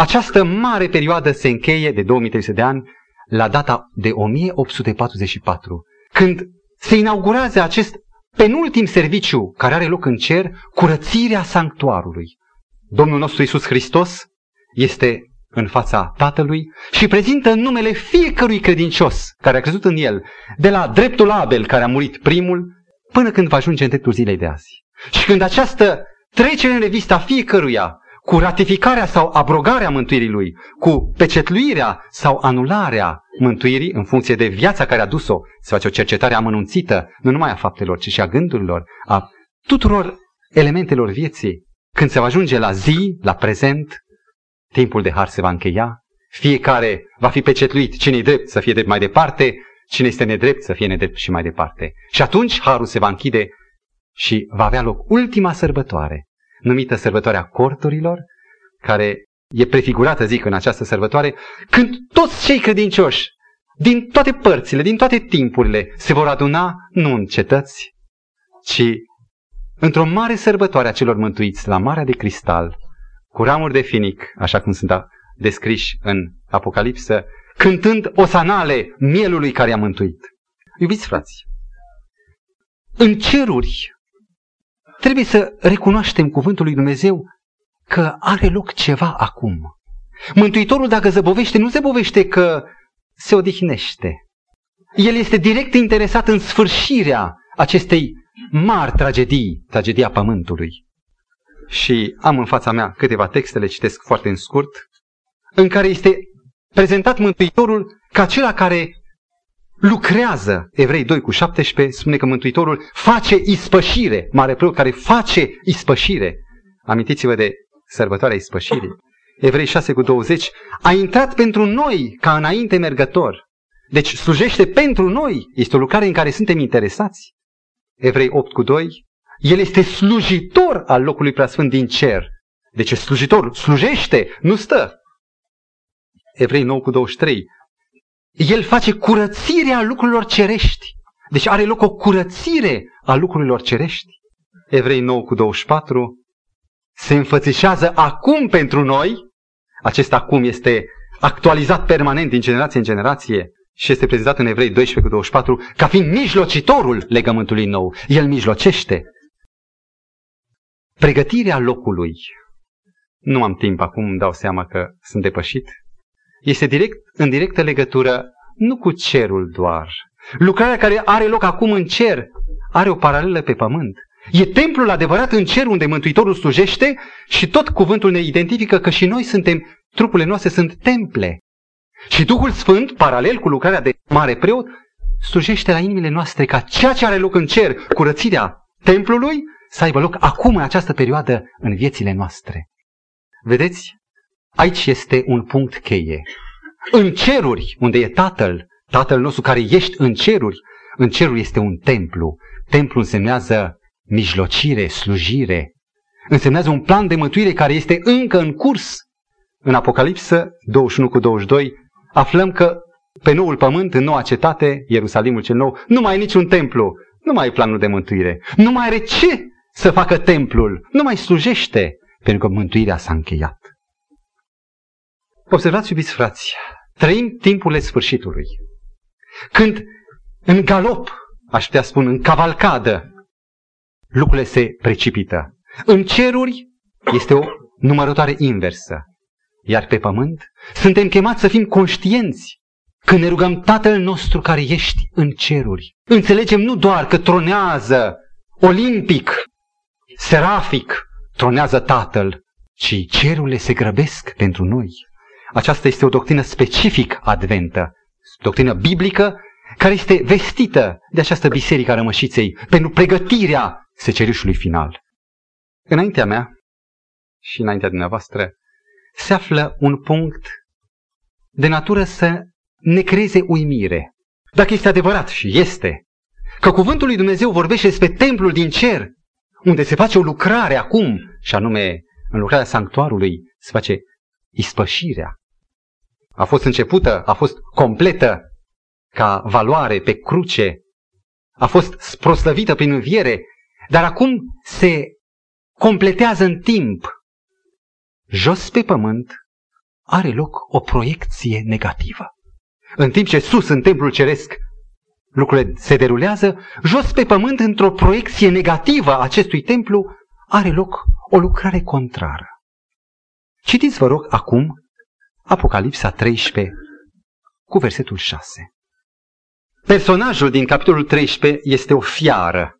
această mare perioadă se încheie de 2300 de ani la data de 1844, când se inaugurează acest penultim serviciu care are loc în cer, curățirea sanctuarului. Domnul nostru Isus Hristos este în fața Tatălui și prezintă numele fiecărui credincios care a crezut în El, de la dreptul Abel care a murit primul, până când va ajunge în dreptul zilei de azi. Și când această trecere în revista fiecăruia, cu ratificarea sau abrogarea mântuirii lui, cu pecetluirea sau anularea mântuirii în funcție de viața care a dus-o, se face o cercetare amănunțită, nu numai a faptelor, ci și a gândurilor, a tuturor elementelor vieții. Când se va ajunge la zi, la prezent, timpul de har se va încheia, fiecare va fi pecetluit, cine e drept să fie drept mai departe, cine este nedrept să fie nedrept și mai departe. Și atunci harul se va închide și va avea loc ultima sărbătoare, numită sărbătoarea corturilor, care e prefigurată, zic, în această sărbătoare, când toți cei credincioși din toate părțile, din toate timpurile, se vor aduna nu în cetăți, ci într-o mare sărbătoare a celor mântuiți la Marea de Cristal, cu ramuri de finic, așa cum sunt descriși în Apocalipsă, cântând osanale mielului care a mântuit. Iubiți frați, în ceruri trebuie să recunoaștem cuvântul lui Dumnezeu că are loc ceva acum. Mântuitorul dacă zăbovește, nu zăbovește că se odihnește. El este direct interesat în sfârșirea acestei mari tragedii, tragedia pământului. Și am în fața mea câteva texte, le citesc foarte în scurt, în care este prezentat Mântuitorul ca acela care lucrează. Evrei 2 cu 17 spune că Mântuitorul face ispășire, mare preot care face ispășire. Amintiți-vă de sărbătoarea ispășirii. Evrei 6 cu 20, a intrat pentru noi ca înainte mergător. Deci slujește pentru noi. Este o lucrare în care suntem interesați. Evrei 8 cu 2, el este slujitor al locului preasfânt din cer. Deci slujitor, slujește, nu stă. Evrei 9 cu 23, el face curățirea lucrurilor cerești. Deci are loc o curățire a lucrurilor cerești. Evrei 9 cu 24 se înfățișează acum pentru noi. Acest acum este actualizat permanent din generație în generație și este prezentat în Evrei 12 cu 24 ca fiind mijlocitorul legământului nou. El mijlocește. Pregătirea locului. Nu am timp acum, îmi dau seama că sunt depășit este direct, în directă legătură nu cu cerul doar. Lucrarea care are loc acum în cer are o paralelă pe pământ. E templul adevărat în cer unde Mântuitorul slujește și tot cuvântul ne identifică că și noi suntem, trupurile noastre sunt temple. Și Duhul Sfânt, paralel cu lucrarea de mare preot, slujește la inimile noastre ca ceea ce are loc în cer, curățirea templului, să aibă loc acum în această perioadă în viețile noastre. Vedeți? Aici este un punct cheie. În ceruri, unde e Tatăl, Tatăl nostru care ești în ceruri, în ceruri este un templu. Templu însemnează mijlocire, slujire. Însemnează un plan de mântuire care este încă în curs. În Apocalipsă 21 cu 22 aflăm că pe noul pământ, în noua cetate, Ierusalimul cel nou, nu mai e niciun templu, nu mai e planul de mântuire, nu mai are ce să facă templul, nu mai slujește, pentru că mântuirea s-a încheiat. Observați, iubiți frați, trăim timpurile sfârșitului. Când în galop, aș putea spune, în cavalcadă, lucrurile se precipită. În ceruri este o numărătoare inversă. Iar pe pământ suntem chemați să fim conștienți când ne rugăm Tatăl nostru care ești în ceruri. Înțelegem nu doar că tronează olimpic, serafic, tronează Tatăl, ci cerurile se grăbesc pentru noi. Aceasta este o doctrină specific adventă, doctrină biblică, care este vestită de această biserică a rămășiței pentru pregătirea secerișului final. Înaintea mea și înaintea dumneavoastră se află un punct de natură să ne creeze uimire. Dacă este adevărat și este, că cuvântul lui Dumnezeu vorbește despre templul din cer, unde se face o lucrare acum, și anume în lucrarea sanctuarului se face ispășirea. A fost începută, a fost completă ca valoare pe cruce, a fost proslăvită prin înviere, dar acum se completează în timp. Jos pe pământ are loc o proiecție negativă. În timp ce sus, în templul ceresc, lucrurile se derulează, jos pe pământ, într-o proiecție negativă a acestui templu, are loc o lucrare contrară. Citiți, vă rog, acum Apocalipsa 13 cu versetul 6. Personajul din capitolul 13 este o fiară.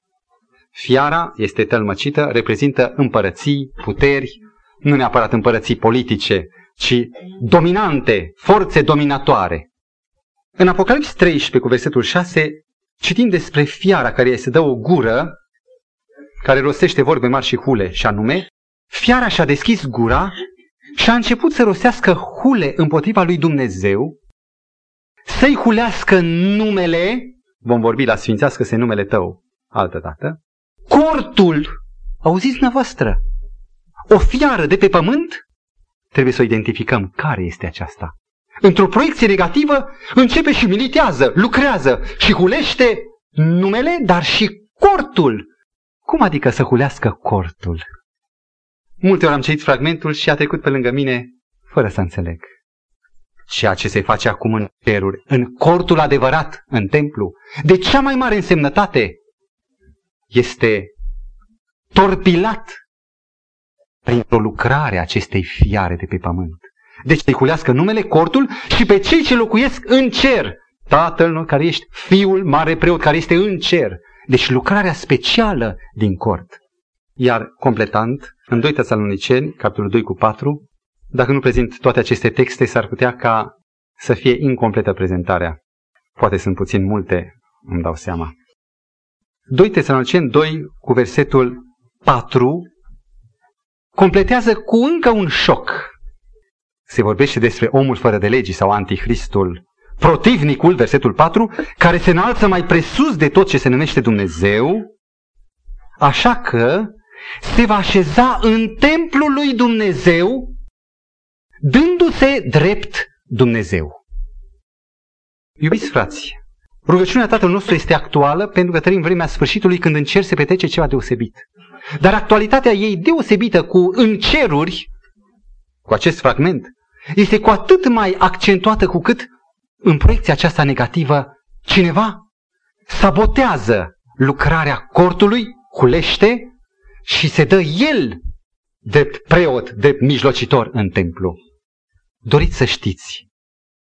Fiara este tălmăcită, reprezintă împărății, puteri, nu neapărat împărății politice, ci dominante, forțe dominatoare. În Apocalips 13 cu versetul 6 citim despre fiara care se dă o gură care rostește vorbe mari și hule, și anume, fiara și-a deschis gura și a început să rostească hule împotriva lui Dumnezeu, să-i hulească numele, vom vorbi la sfințească-se numele tău altă dată, cortul, auziți dumneavoastră, o fiară de pe pământ, trebuie să o identificăm care este aceasta. Într-o proiecție negativă începe și militează, lucrează și hulește numele, dar și cortul cum adică să hulească cortul? Multe ori am citit fragmentul și a trecut pe lângă mine fără să înțeleg. Ceea ce se face acum în ceruri, în cortul adevărat, în templu, de cea mai mare însemnătate, este torpilat printr-o lucrare a acestei fiare de pe pământ. Deci să-i hulească numele, cortul și pe cei ce locuiesc în cer. Tatăl care ești fiul mare preot care este în cer. Deci lucrarea specială din cort. Iar completant, în 2 Tesaloniceni, capitolul 2 cu 4, dacă nu prezint toate aceste texte, s-ar putea ca să fie incompletă prezentarea. Poate sunt puțin multe, îmi dau seama. 2 Tesaloniceni 2 cu versetul 4 completează cu încă un șoc. Se vorbește despre omul fără de legii sau anticristul protivnicul, versetul 4, care se înalță mai presus de tot ce se numește Dumnezeu, așa că se va așeza în templul lui Dumnezeu, dându-se drept Dumnezeu. Iubiți frați, rugăciunea Tatăl nostru este actuală pentru că trăim vremea sfârșitului când în cer se petrece ceva deosebit. Dar actualitatea ei deosebită cu în ceruri, cu acest fragment, este cu atât mai accentuată cu cât în proiecția aceasta negativă, cineva sabotează lucrarea cortului, culește și se dă el de preot, de mijlocitor în templu. Doriți să știți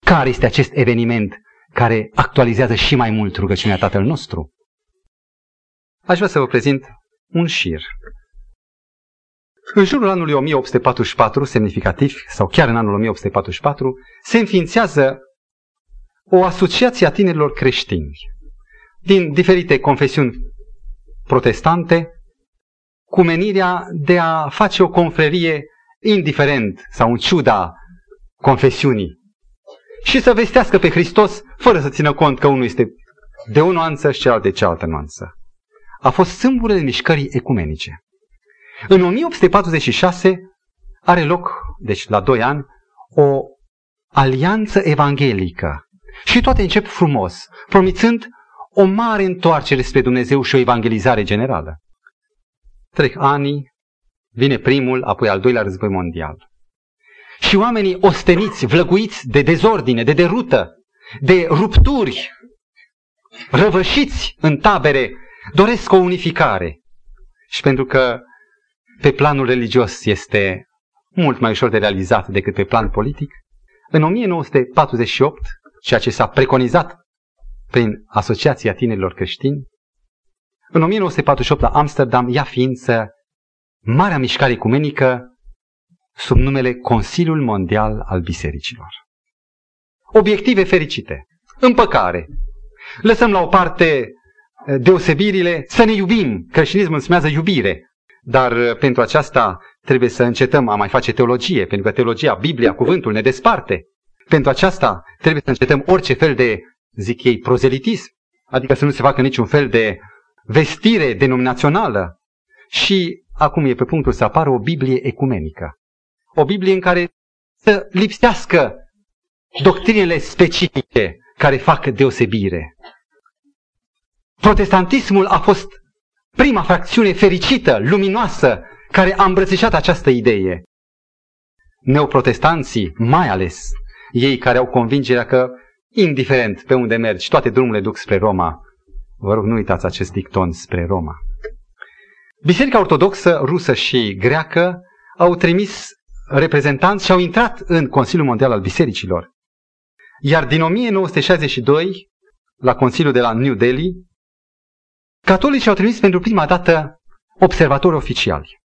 care este acest eveniment care actualizează și mai mult rugăciunea Tatăl nostru? Aș vrea să vă prezint un șir. În jurul anului 1844, semnificativ, sau chiar în anul 1844, se înființează o asociație a tinerilor creștini din diferite confesiuni protestante cu menirea de a face o confrerie indiferent sau în ciuda confesiunii și să vestească pe Hristos fără să țină cont că unul este de o nuanță și celălalt de cealaltă nuanță. A fost sâmburele mișcării ecumenice. În 1846 are loc, deci la doi ani, o alianță evanghelică și toate încep frumos, promițând o mare întoarcere spre Dumnezeu și o evangelizare generală. Trec ani, vine primul, apoi al doilea război mondial. Și oamenii osteniți, vlăguiți de dezordine, de derută, de rupturi, răvășiți în tabere, doresc o unificare. Și pentru că pe planul religios este mult mai ușor de realizat decât pe plan politic, în 1948 ceea ce s-a preconizat prin Asociația Tinerilor Creștini, în 1948 la Amsterdam ia ființă Marea Mișcare Ecumenică sub numele Consiliul Mondial al Bisericilor. Obiective fericite, împăcare. Lăsăm la o parte eh, deosebirile, să ne iubim. Creștinismul înseamnă iubire. Dar eh, pentru aceasta trebuie să încetăm a mai face teologie, pentru că teologia, Biblia, cuvântul ne desparte. Pentru aceasta trebuie să încetăm orice fel de, zic ei, prozelitism, adică să nu se facă niciun fel de vestire denominațională. Și acum e pe punctul să apară o Biblie ecumenică. O Biblie în care să lipsească doctrinele specifice care fac deosebire. Protestantismul a fost prima fracțiune fericită, luminoasă, care a îmbrățișat această idee. Neoprotestanții, mai ales, ei care au convingerea că, indiferent pe unde mergi, toate drumurile duc spre Roma. Vă rog, nu uitați acest dicton spre Roma. Biserica Ortodoxă rusă și greacă au trimis reprezentanți și au intrat în Consiliul Mondial al Bisericilor. Iar din 1962, la Consiliul de la New Delhi, catolicii au trimis pentru prima dată observatori oficiali.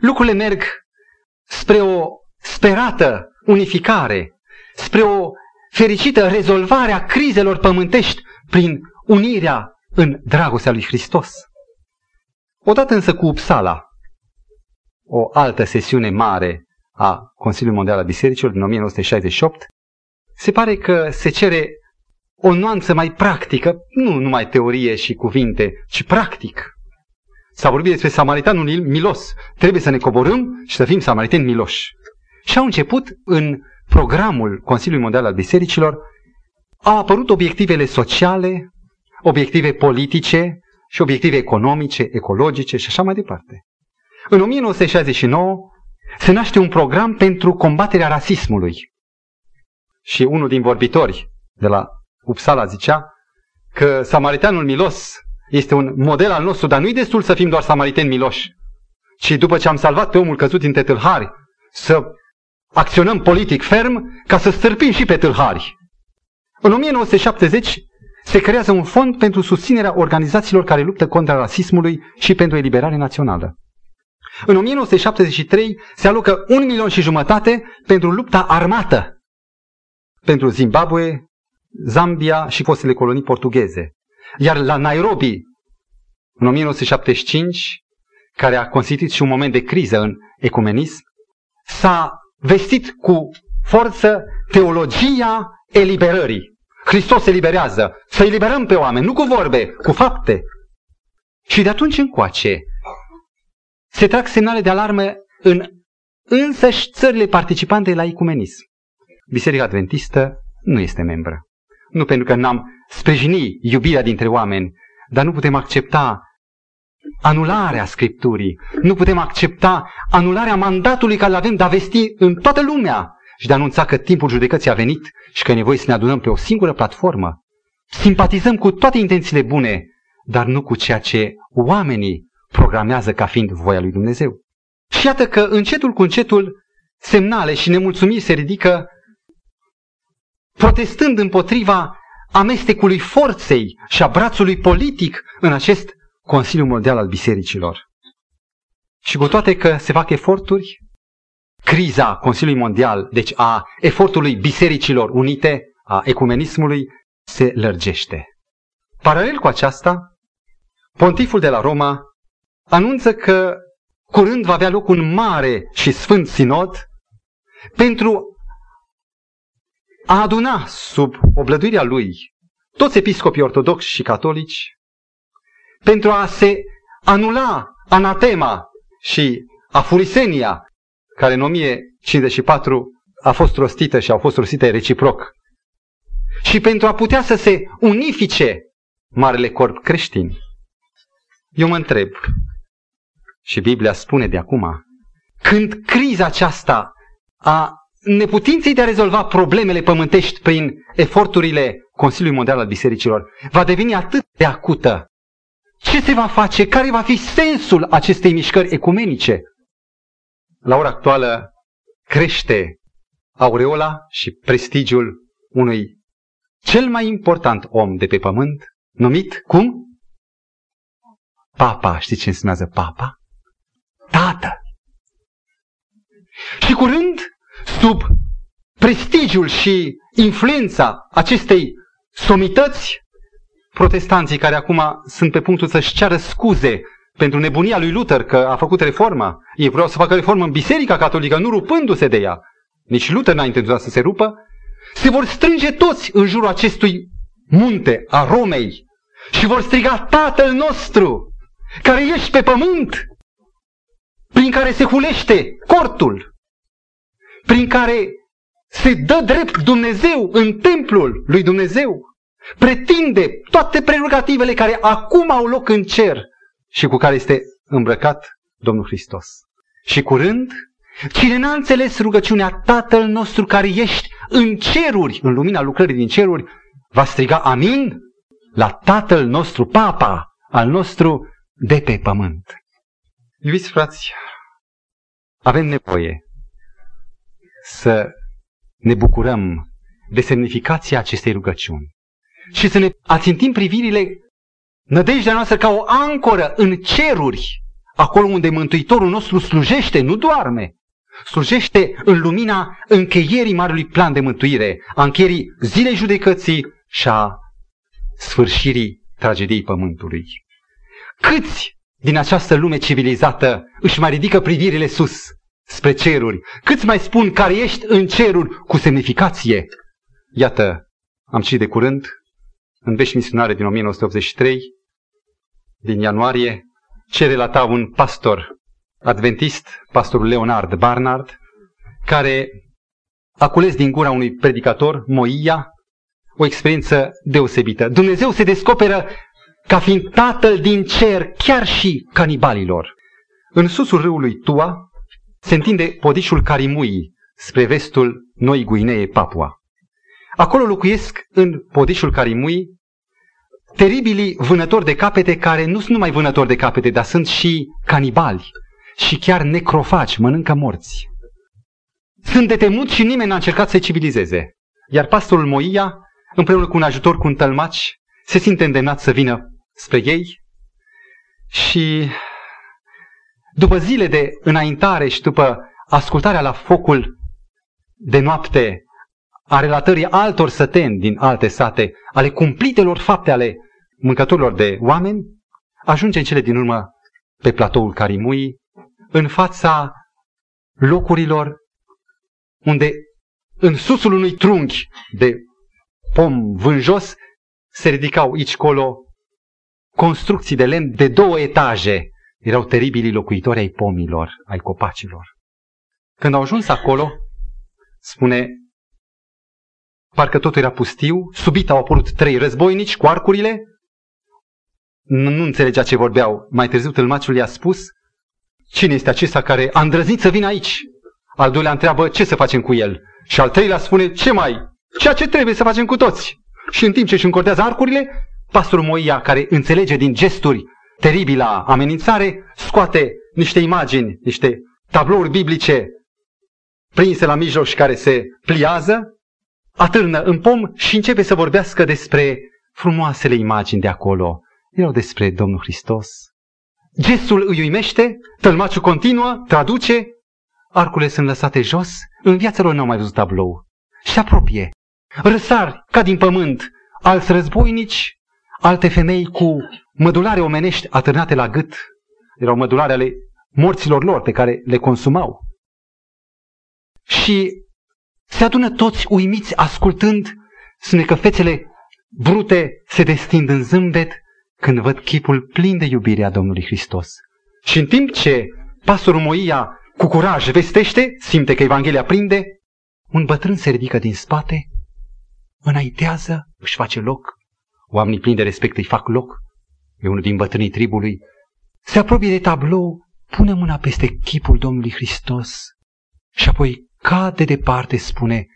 Lucrurile merg spre o sperată unificare, spre o fericită rezolvare a crizelor pământești prin unirea în dragostea lui Hristos. Odată însă cu Uppsala, o altă sesiune mare a Consiliului Mondial al Bisericilor din 1968, se pare că se cere o nuanță mai practică, nu numai teorie și cuvinte, ci practic. S-a vorbit despre samaritanul milos. Trebuie să ne coborâm și să fim samaritani miloși. Și au început în programul Consiliului Mondial al Bisericilor, au apărut obiectivele sociale, obiective politice și obiective economice, ecologice și așa mai departe. În 1969 se naște un program pentru combaterea rasismului. Și unul din vorbitori de la Uppsala zicea că Samaritanul Milos este un model al nostru, dar nu-i destul să fim doar samariteni miloși, ci după ce am salvat pe omul căzut din tâlhari, să acționăm politic ferm ca să stârpim și pe tâlhari. În 1970 se creează un fond pentru susținerea organizațiilor care luptă contra rasismului și pentru eliberare națională. În 1973 se alocă un milion și jumătate pentru lupta armată pentru Zimbabwe, Zambia și fostele colonii portugheze. Iar la Nairobi, în 1975, care a constituit și un moment de criză în ecumenism, s-a vestit cu forță teologia eliberării. Hristos eliberează. Să eliberăm pe oameni, nu cu vorbe, cu fapte. Și de atunci încoace se trag semnale de alarmă în însăși țările participante la ecumenism. Biserica Adventistă nu este membră. Nu pentru că n-am sprijini iubirea dintre oameni, dar nu putem accepta anularea Scripturii. Nu putem accepta anularea mandatului care îl avem de a vesti în toată lumea și de a anunța că timpul judecății a venit și că e nevoie să ne adunăm pe o singură platformă. Simpatizăm cu toate intențiile bune, dar nu cu ceea ce oamenii programează ca fiind voia lui Dumnezeu. Și iată că încetul cu încetul semnale și nemulțumiri se ridică protestând împotriva amestecului forței și a brațului politic în acest Consiliu Mondial al Bisericilor. Și cu toate că se fac eforturi, criza Consiliului Mondial, deci a efortului Bisericilor Unite, a ecumenismului, se lărgește. Paralel cu aceasta, pontiful de la Roma anunță că curând va avea loc un mare și sfânt sinod pentru a aduna sub oblăduirea lui toți episcopii ortodoxi și catolici pentru a se anula anatema și afurisenia care în 1054 a fost rostită și au fost rostite reciproc și pentru a putea să se unifice marele corp creștin. Eu mă întreb, și Biblia spune de acum, când criza aceasta a neputinței de a rezolva problemele pământești prin eforturile Consiliului Mondial al Bisericilor va deveni atât de acută. Ce se va face? Care va fi sensul acestei mișcări ecumenice? La ora actuală crește aureola și prestigiul unui cel mai important om de pe pământ, numit cum? Papa. Știți ce înseamnă papa? Tată. Și curând sub prestigiul și influența acestei somități, protestanții care acum sunt pe punctul să-și ceară scuze pentru nebunia lui Luther că a făcut reforma. Ei vreau să facă reformă în Biserica Catolică, nu rupându-se de ea. Nici Luther n-a intenționat să se rupă. Se vor strânge toți în jurul acestui munte a Romei și vor striga Tatăl nostru, care ești pe pământ, prin care se hulește cortul, prin care se dă drept Dumnezeu în templul lui Dumnezeu, pretinde toate prerogativele care acum au loc în cer și cu care este îmbrăcat Domnul Hristos. Și curând, cine n-a înțeles rugăciunea Tatăl nostru care ești în ceruri, în lumina lucrării din ceruri, va striga amin la Tatăl nostru, Papa, al nostru de pe pământ. Iubiți frați, avem nevoie să ne bucurăm de semnificația acestei rugăciuni și să ne ațintim privirile nădejdea noastră ca o ancoră în ceruri, acolo unde Mântuitorul nostru slujește, nu doarme. Slujește în lumina încheierii marului plan de mântuire, a încheierii zilei judecății și a sfârșirii tragediei pământului. Câți din această lume civilizată își mai ridică privirile sus spre ceruri? Câți mai spun care ești în ceruri cu semnificație? Iată, am citit de curând, în vești misionare din 1983, din ianuarie, ce relata un pastor adventist, pastorul Leonard Barnard, care a cules din gura unui predicator, Moia, o experiență deosebită. Dumnezeu se descoperă ca fiind tatăl din cer, chiar și canibalilor. În susul râului Tua se întinde podișul Carimui spre vestul Noi Guinee, Papua. Acolo locuiesc în podișul Carimui teribilii vânători de capete care nu sunt numai vânători de capete, dar sunt și canibali și chiar necrofagi, mănâncă morți. Sunt de temut și nimeni n-a încercat să-i civilizeze. Iar pastorul Moia, împreună cu un ajutor cu un tălmaci, se simte îndemnat să vină spre ei și după zile de înaintare și după ascultarea la focul de noapte a relatării altor săteni din alte sate, ale cumplitelor fapte ale mâncătorilor de oameni, ajunge în cele din urmă pe platoul Carimui, în fața locurilor unde în susul unui trunchi de pom vânjos se ridicau aici colo construcții de lemn de două etaje. Erau teribili locuitori ai pomilor, ai copacilor. Când au ajuns acolo, spune, parcă totul era pustiu, subit au apărut trei războinici cu arcurile, nu, nu înțelegea ce vorbeau. Mai târziu tâlmaciul i-a spus, cine este acesta care a îndrăznit să vină aici? Al doilea întreabă, ce să facem cu el? Și al treilea spune, ce mai? Ceea ce trebuie să facem cu toți. Și în timp ce își încordează arcurile, pastorul Moia, care înțelege din gesturi teribila amenințare, scoate niște imagini, niște tablouri biblice prinse la mijloc și care se pliază, atârnă în pom și începe să vorbească despre frumoasele imagini de acolo. Erau despre Domnul Hristos. Gestul îi uimește, tălmaciul continuă, traduce, arcurile sunt lăsate jos, în viața lor nu au mai văzut tablou. Și se apropie. Răsar ca din pământ alți războinici, alte femei cu mădulare omenești atârnate la gât. Erau mădulare ale morților lor pe care le consumau. Și se adună toți uimiți ascultând, spune că fețele brute se destind în zâmbet când văd chipul plin de iubire a Domnului Hristos. Și în timp ce pastorul Moia cu curaj vestește, simte că Evanghelia prinde, un bătrân se ridică din spate, înaintează, își face loc, oamenii plini de respect îi fac loc, e unul din bătrânii tribului, se apropie de tablou, pune mâna peste chipul Domnului Hristos. Și apoi cade departe, spune,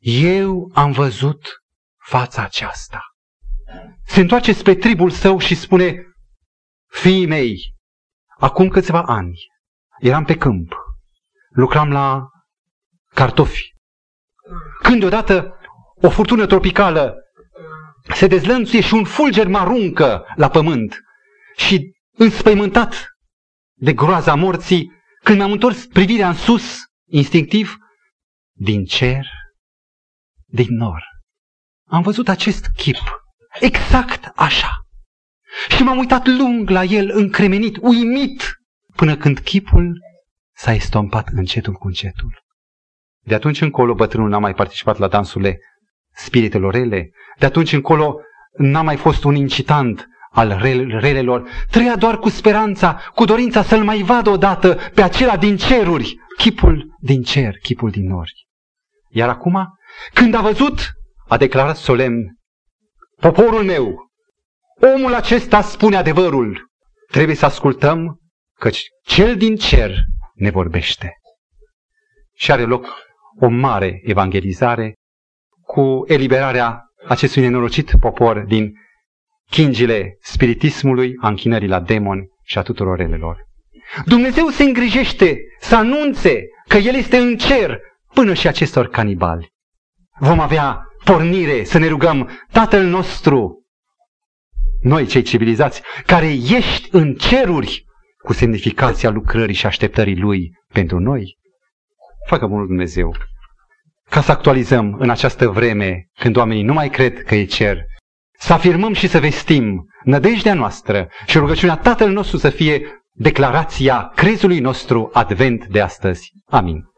eu am văzut fața aceasta. Se întoarce spre tribul său și spune, fiii mei, acum câțiva ani eram pe câmp, lucram la cartofi. Când deodată o furtună tropicală se dezlănțuie și un fulger maruncă la pământ și înspăimântat de groaza morții, când mi-am întors privirea în sus, instinctiv, din cer, din nor, am văzut acest chip, exact așa. Și m-am uitat lung la el, încremenit, uimit, până când chipul s-a estompat încetul cu încetul. De atunci încolo bătrânul n-a mai participat la dansurile spiritelor rele. De atunci încolo n-a mai fost un incitant al relelor. Trăia doar cu speranța, cu dorința să-l mai vadă odată pe acela din ceruri, chipul din cer, chipul din nori. Iar acum, când a văzut, a declarat solemn, poporul meu, omul acesta spune adevărul, trebuie să ascultăm, căci cel din cer ne vorbește. Și are loc o mare evangelizare cu eliberarea acestui nenorocit popor din chingile spiritismului, a închinării la demoni și a tuturor relelor. Dumnezeu se îngrijește să anunțe că El este în cer până și acestor canibali. Vom avea pornire să ne rugăm Tatăl nostru, noi cei civilizați, care ești în ceruri cu semnificația lucrării și așteptării Lui pentru noi. Facă bunul Dumnezeu ca să actualizăm în această vreme când oamenii nu mai cred că e cer, să afirmăm și să vestim nădejdea noastră și rugăciunea Tatăl nostru să fie declarația crezului nostru advent de astăzi. Amin.